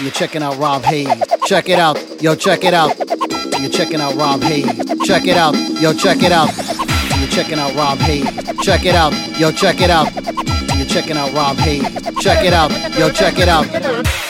You're checking out Rob Hayes. Check it out. Yo, check it out. You're checking out Rob Hayes. Check it out. Yo, check it out. You're checking out Rob Hayes. Check it out. Yo, check it out. You're checking out Rob Hayes. Check it out. Yo, check it out.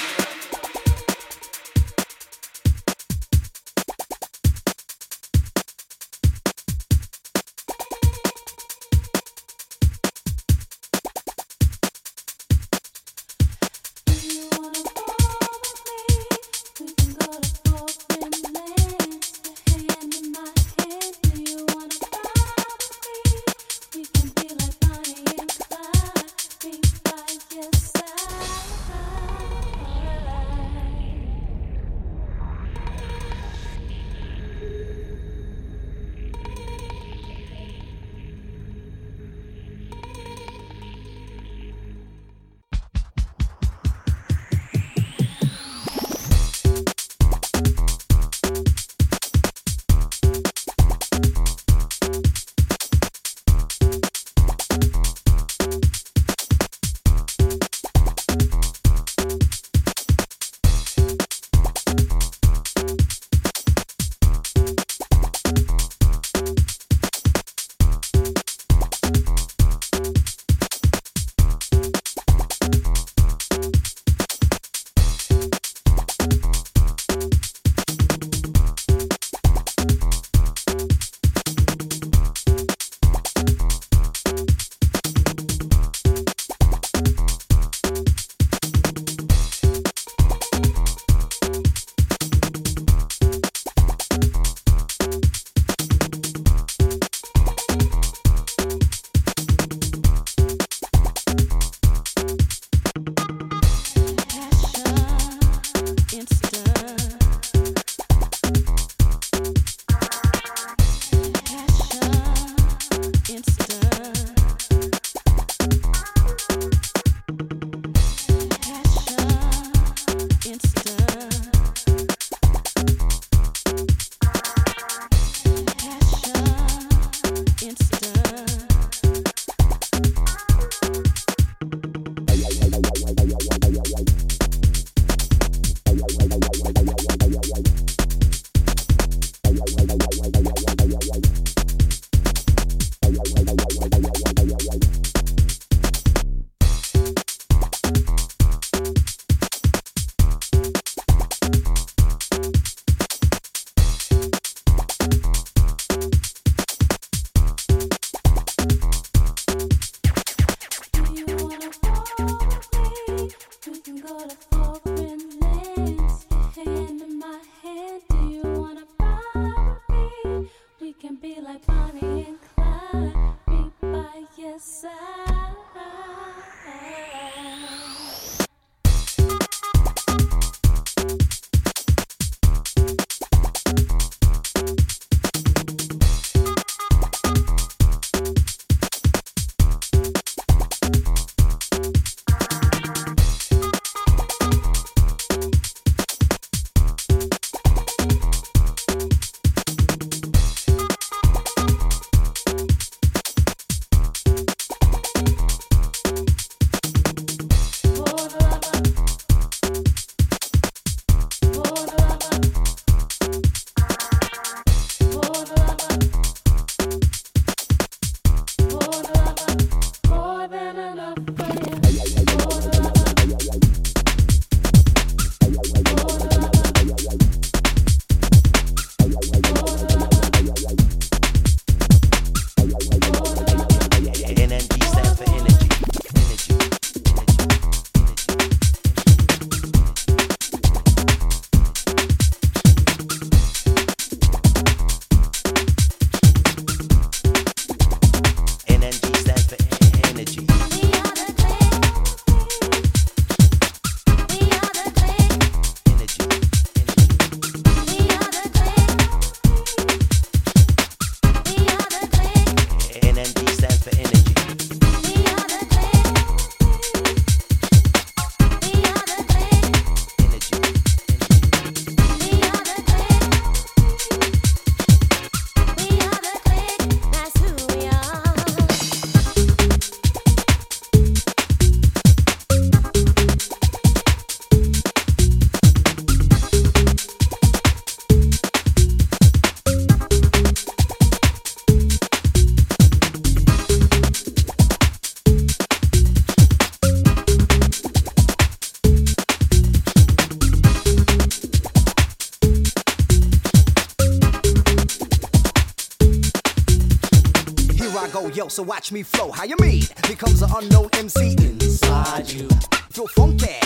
Yo, so watch me flow. How you mean? Here comes an unknown MC inside you. Feel funky.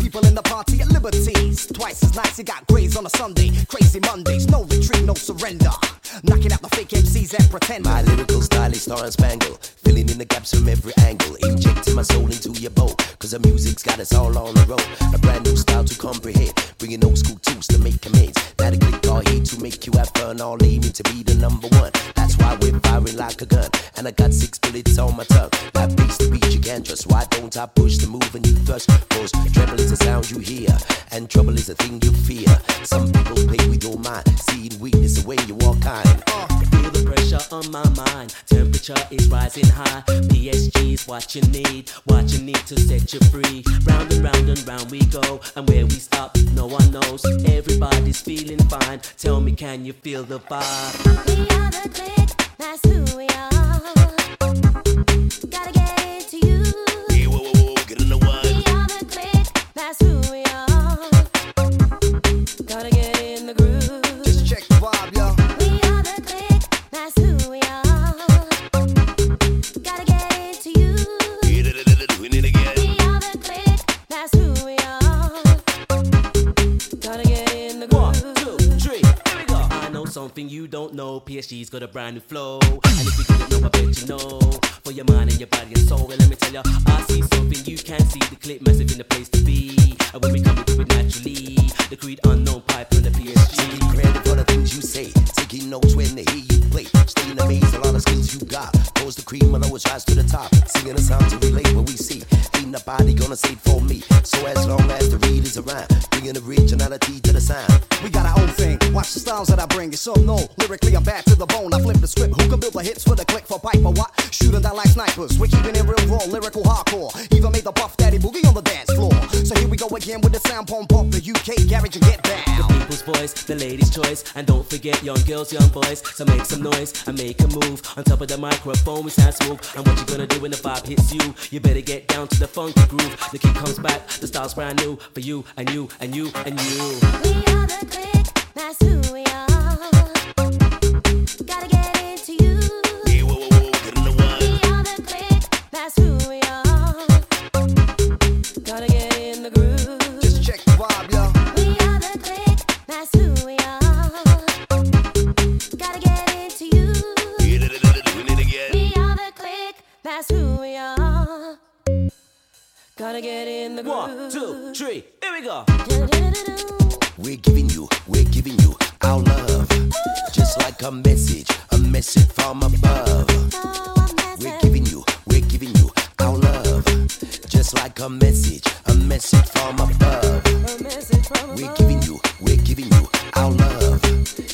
People in the party at liberties. Twice as nice, you got grays on a Sunday. Crazy Mondays, no retreat, no surrender. Knocking out the fake MCs and pretend. My lyrical style is star and spangle. Filling in the gaps from every angle. Injecting my soul into your boat. Cause the music's got us all on the road. A brand new style to comprehend. Bringing old school tools to make amends. The click all here to make you have fun. All aiming to be the number one. That's why we're firing like a gun. And I got six bullets on my tongue. That beats the beat you can't trust. Why don't I push the move and you thrust? Cause treble is the sound you hear. And trouble is a thing you fear. Some people play with your mind. Seeing weakness the way you walk kind. Uh, feel the pressure on my mind. Temperature is rising high. PSG is what you need. What you need to set you free. Round and round and round we go. And where we stop, no one knows. Everybody's feeling fine. Tell me, can you feel the vibe? We are the click, that's who we are. Gotta get into you. Hey, whoa, whoa, whoa, get in the one. We are the click, that's who we are. Something you don't know. PSG's got a brand new flow. And if you didn't know, I bet you know. For your mind and your body and soul. Well, let me tell you, I see something you can't see. The clip massive in the place to be. And when we come into it naturally, the creed unknown pipe on the PSG. Credit for the things you say. Taking notes when they hear you play. Staying amazed, a lot of skills you got. Pours the cream will always rise to the top. Singing a song to relate what we see. Ain't nobody gonna say for Watch the styles that I bring. You some know. Lyrically, I'm back to the bone. I flip the script. Who can build the hits for the click for pipe or what? Shooting down like snipers. We're keeping it real raw, lyrical hardcore. Even made the Puff Daddy boogie on the dance floor. So here we go again with the sound pump up the UK garage and get that. The people's voice, the ladies' choice, and don't forget young girls, young boys. So make some noise and make a move. On top of the microphone, we sound smooth. And what you gonna do when the vibe hits you? You better get down to the funky groove. The kick comes back, the style's brand new for you and you and you and you. We are the click, that's who we are. Gotta get into you. Hey, whoa, whoa, whoa, get in the. We are the click, that's who we are. Gotta get in the groove. Just check the vibe, yo. We are the click, that's who we are. Gotta get into you. Doing it again. We are the click, that's who we are. Gotta get in the groove. One, two, three, here we go. We're giving you, we're giving you our love. Just like a message, a message from above. We're giving you, we're giving you our love. Just like a message, a message from above. We're giving you, we're giving you our love.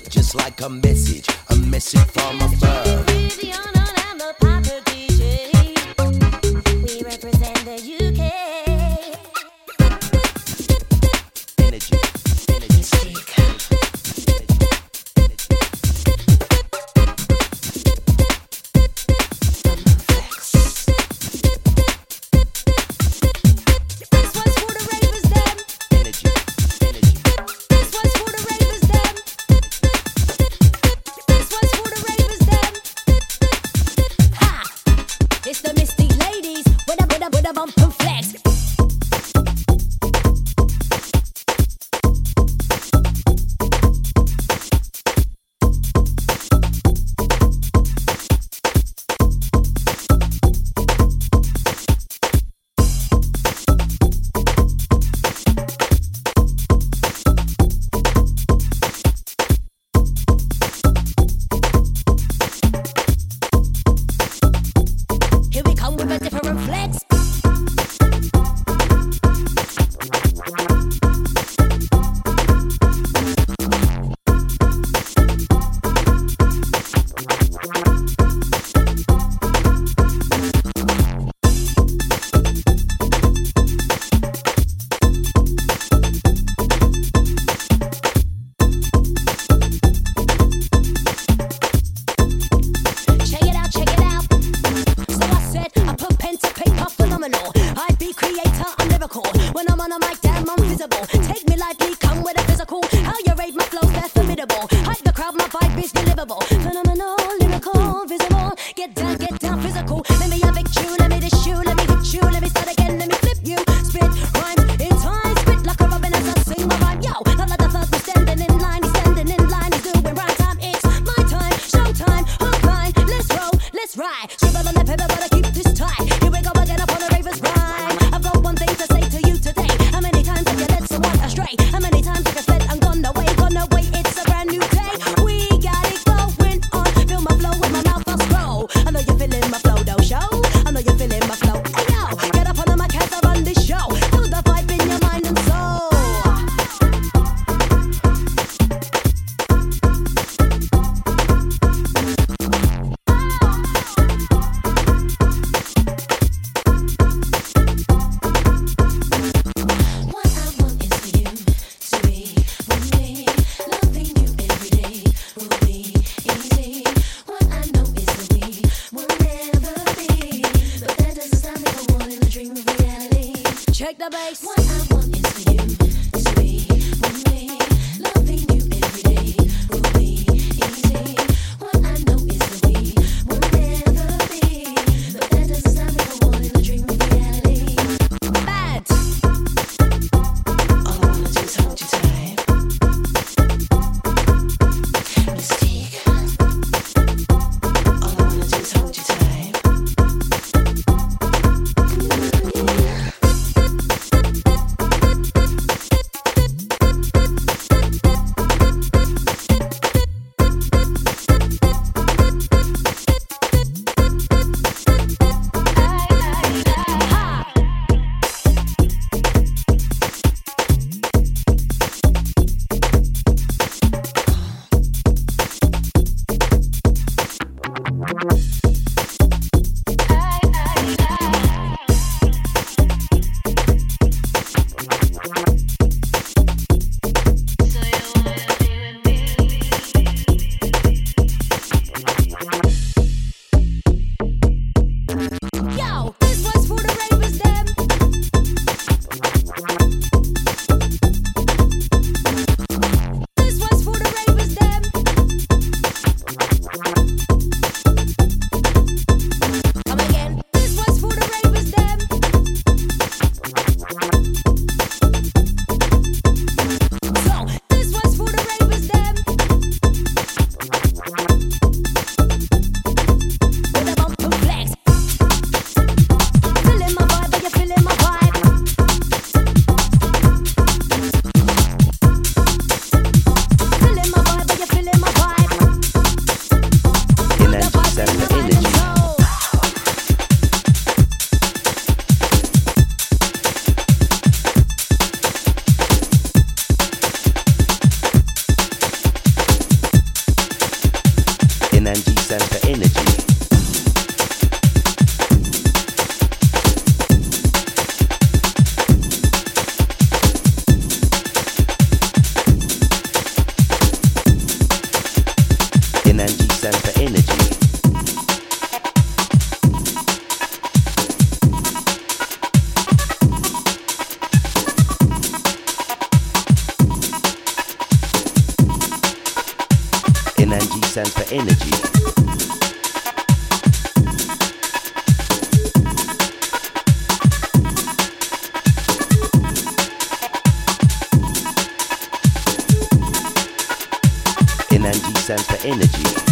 Just like a message, a message from above. And for energy.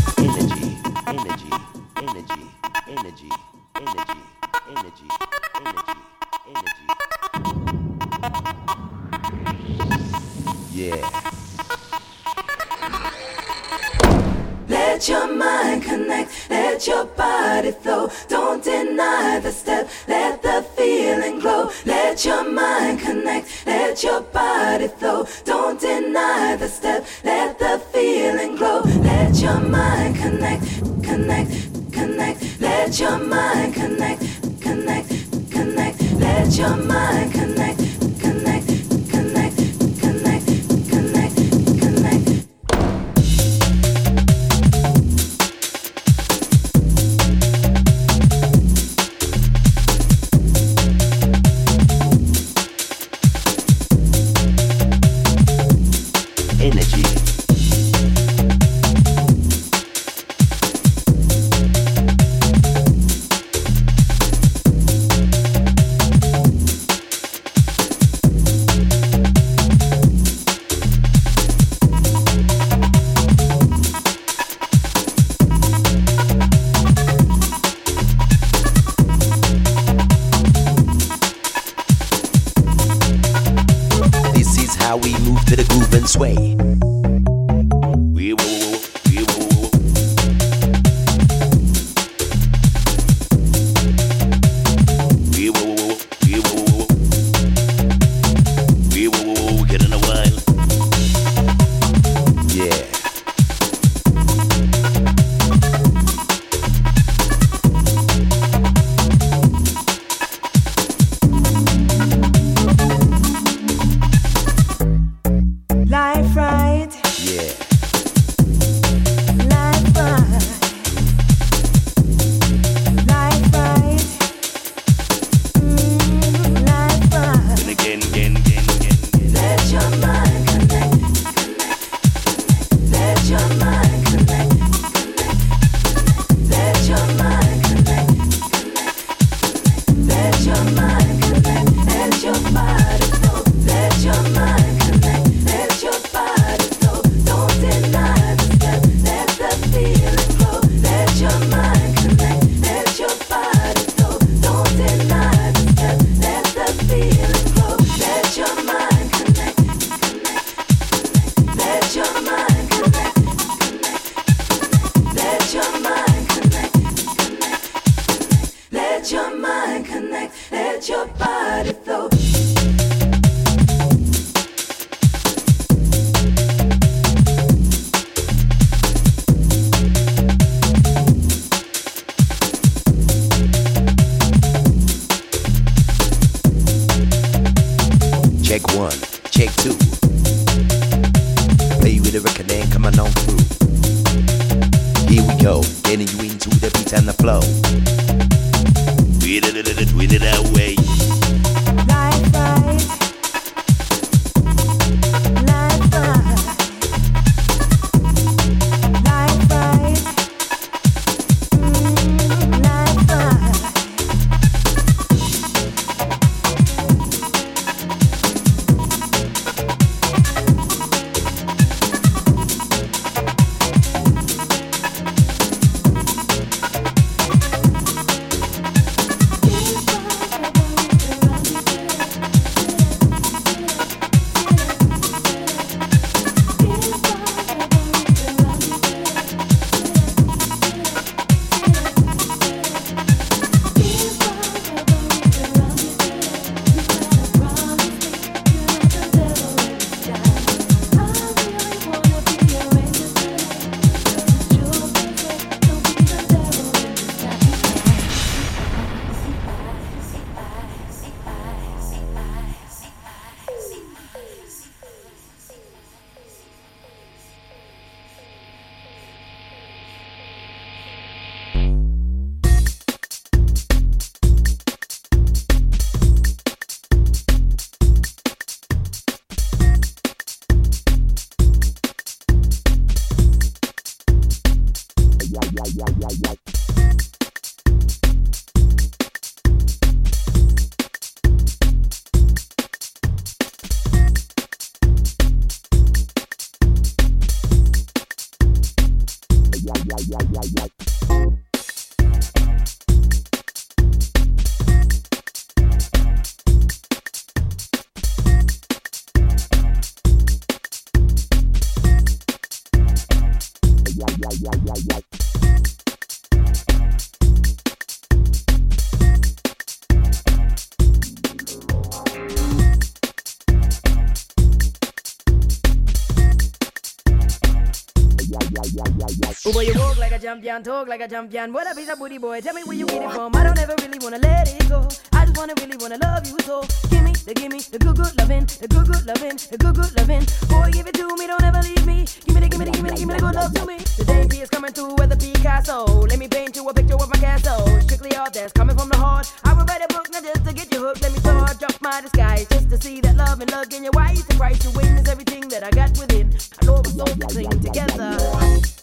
Champion, talk like a champion. What a piece of booty boy. Tell me where you get it from. I don't ever really wanna let it go. I just wanna really wanna love you so. Give me the give me the good good loving, the good good loving, the good good loving. Boy, give it to me, don't ever leave me. Give me the give me the give me the give me the good love to me. The day is coming through with a Picasso. Let me paint you a picture of my castle. Strictly all that's coming from the heart. I will write a book not just to get you hooked. Let me start drop my disguise just to see that love and love in your white. The price to win everything that I got within. I know we're so sing together.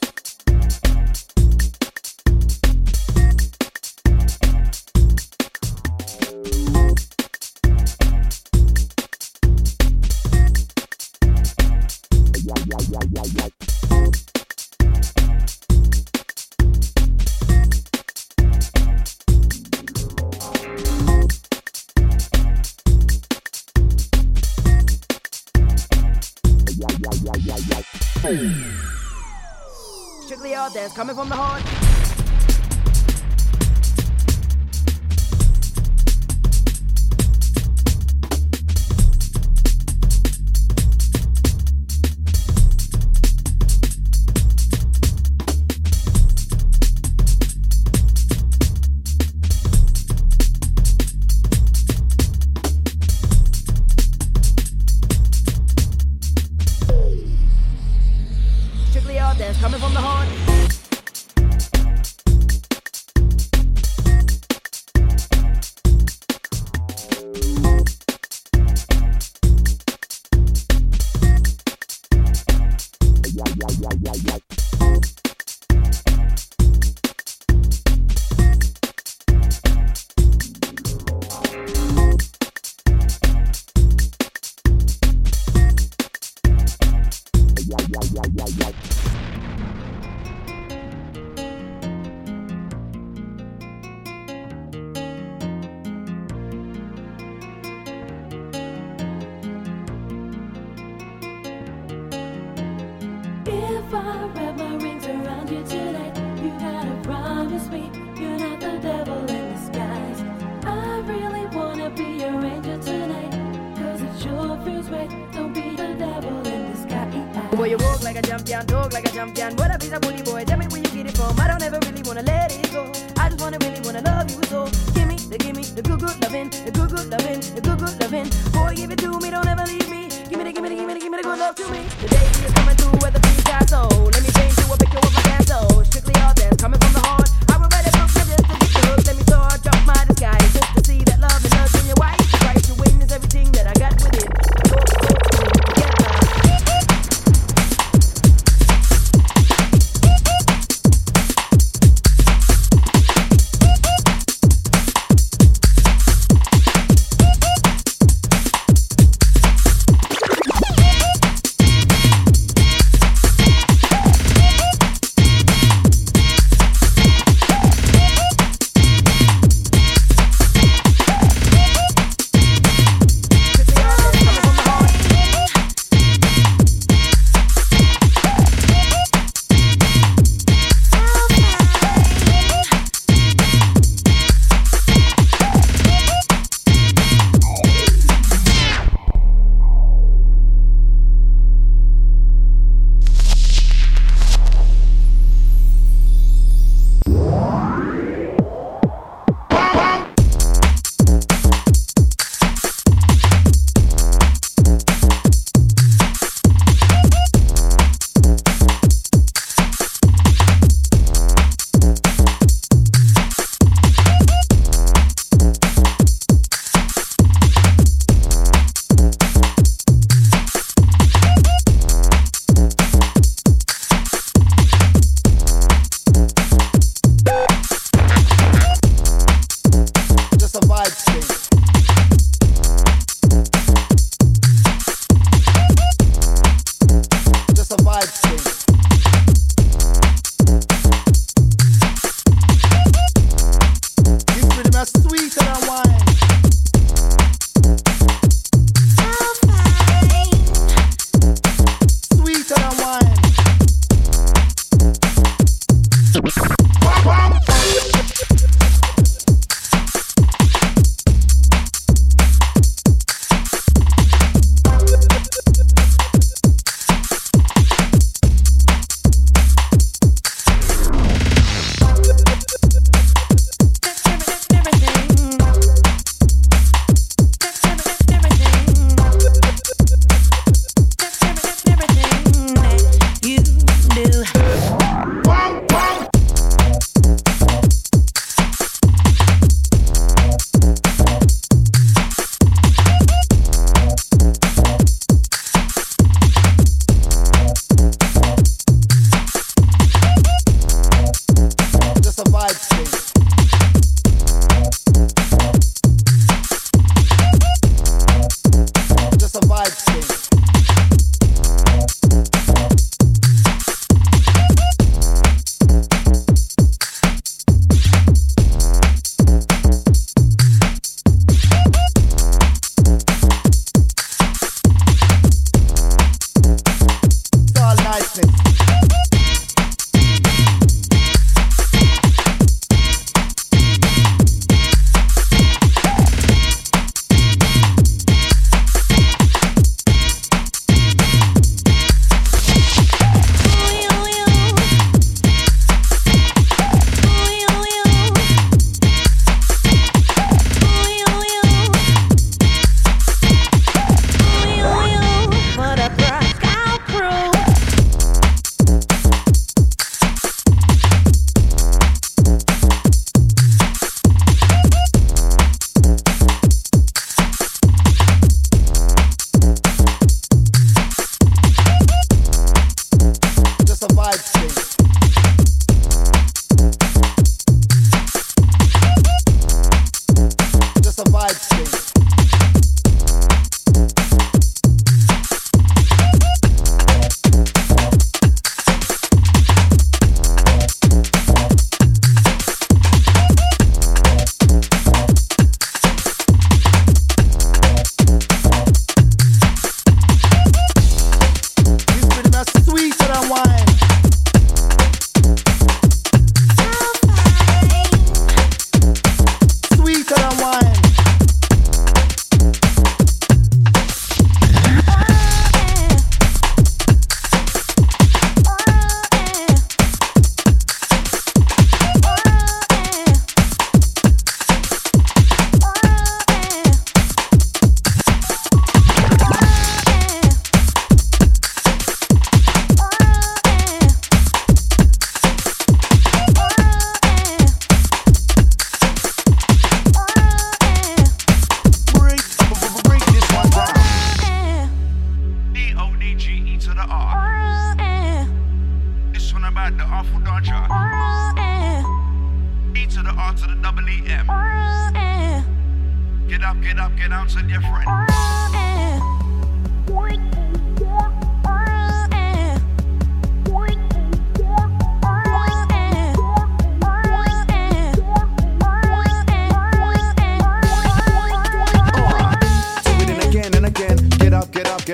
Coming from the heart.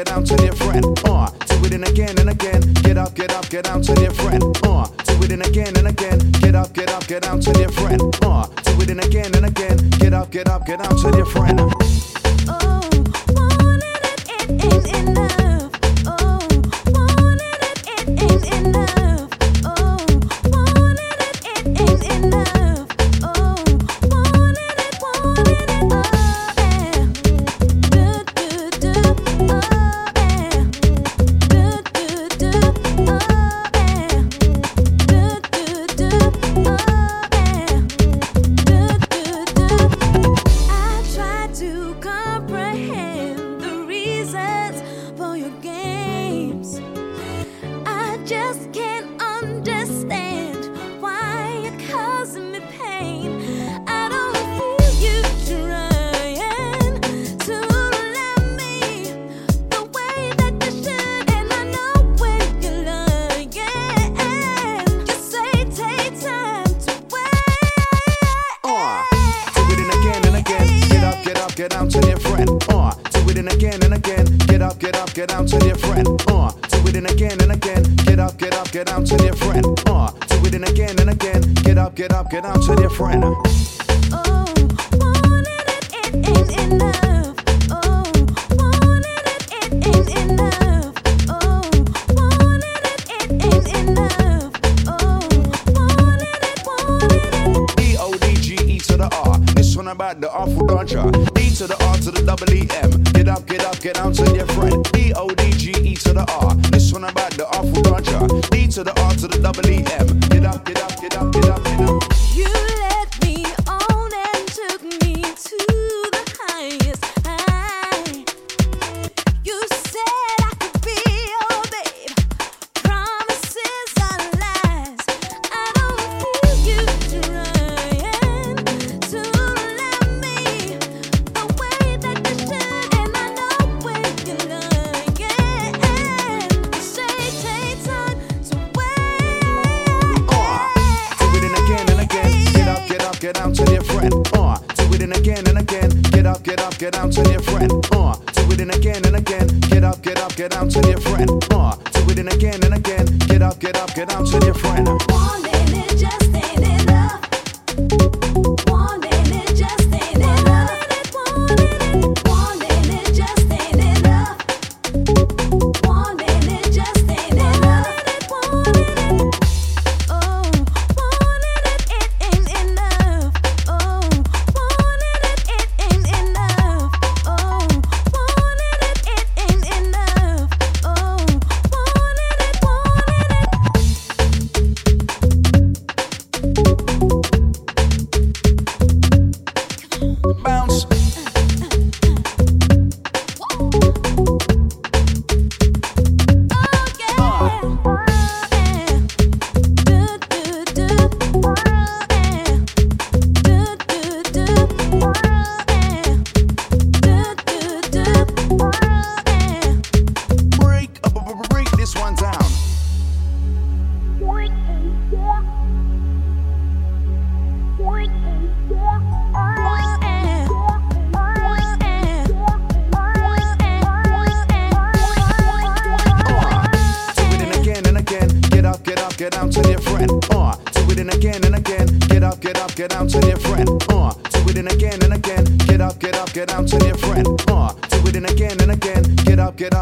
get down to your friend. Uh, do it in again and again. Get up, get up, get down to your friend. Uh, do it in again and again. Get up, get up, get down to your friend. Uh, do it in again and again. Get up, get up, get down to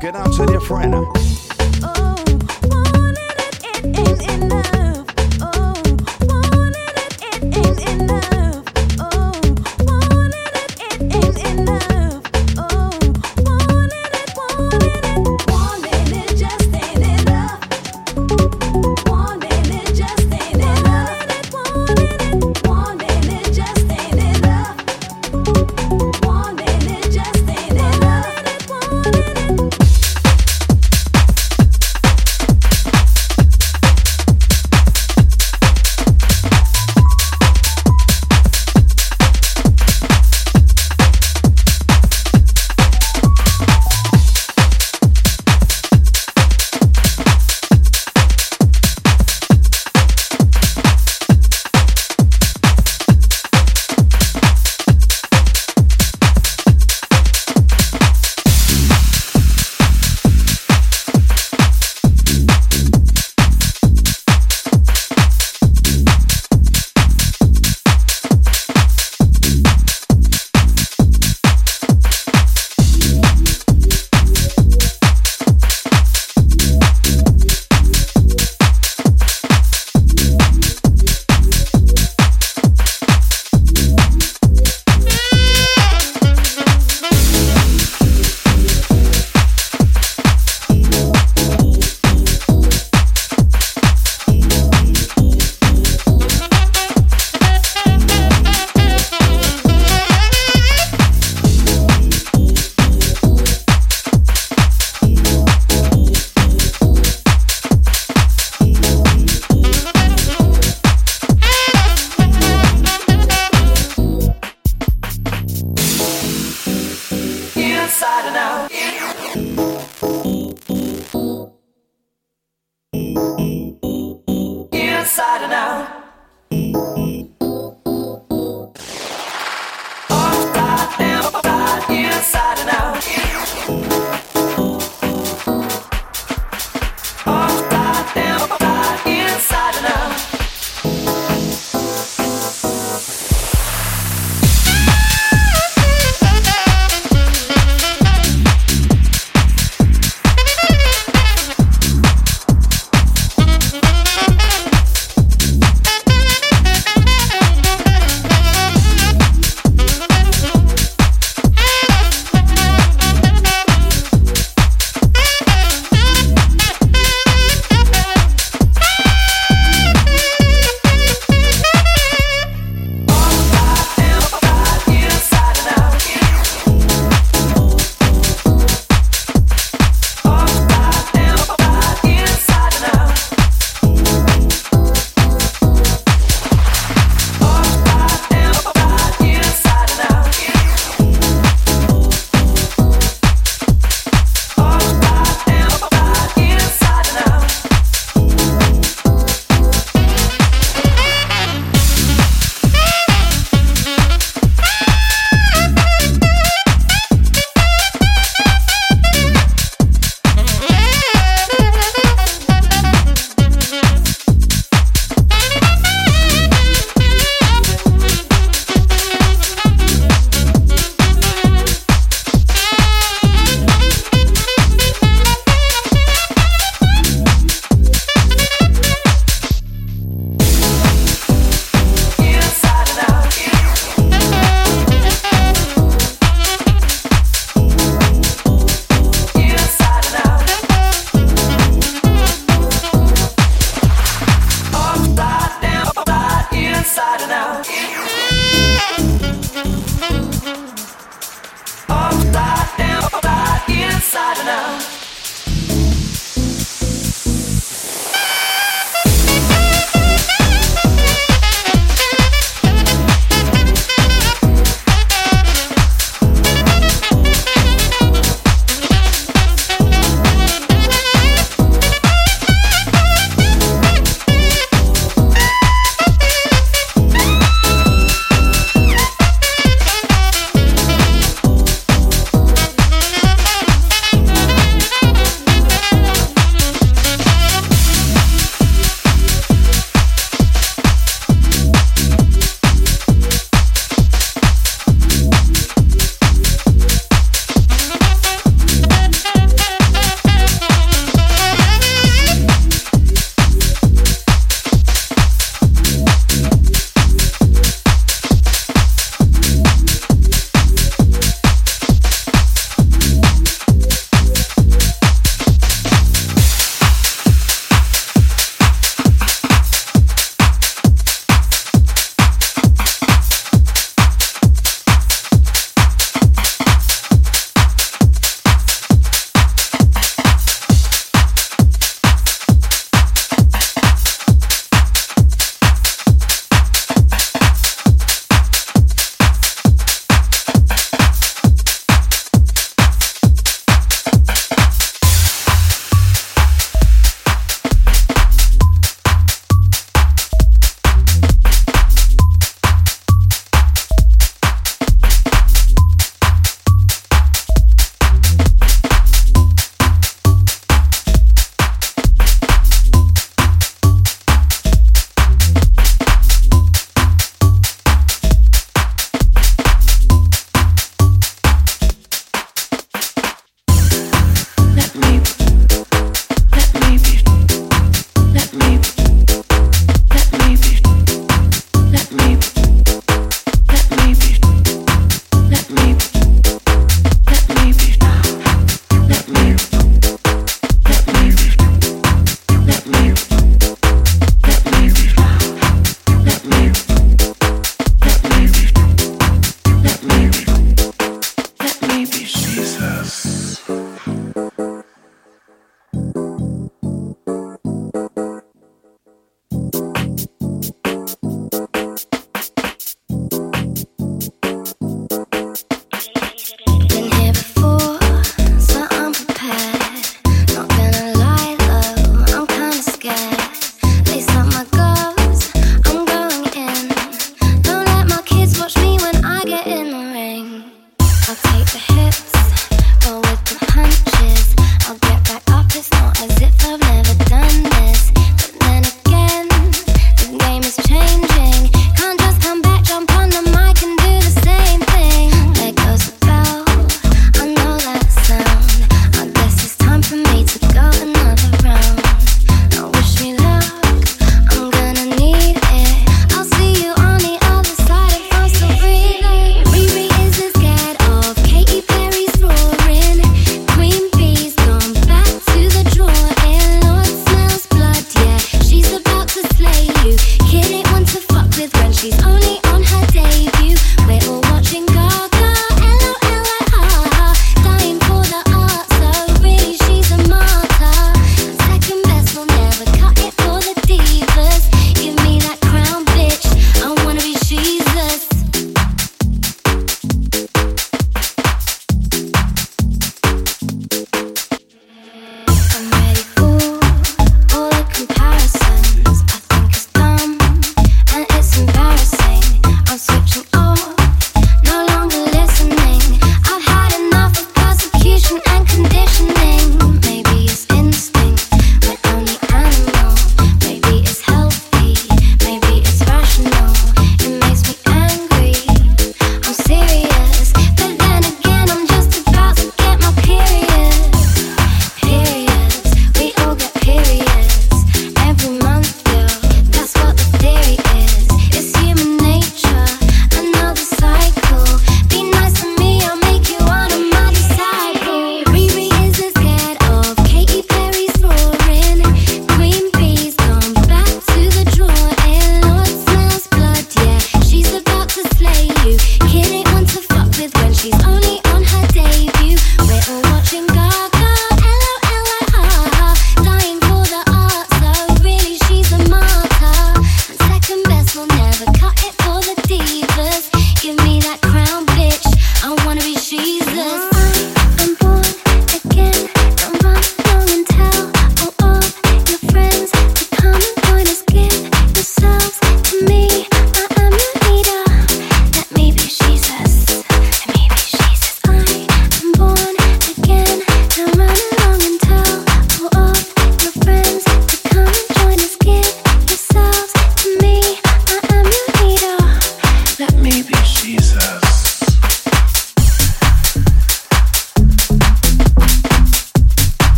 Genau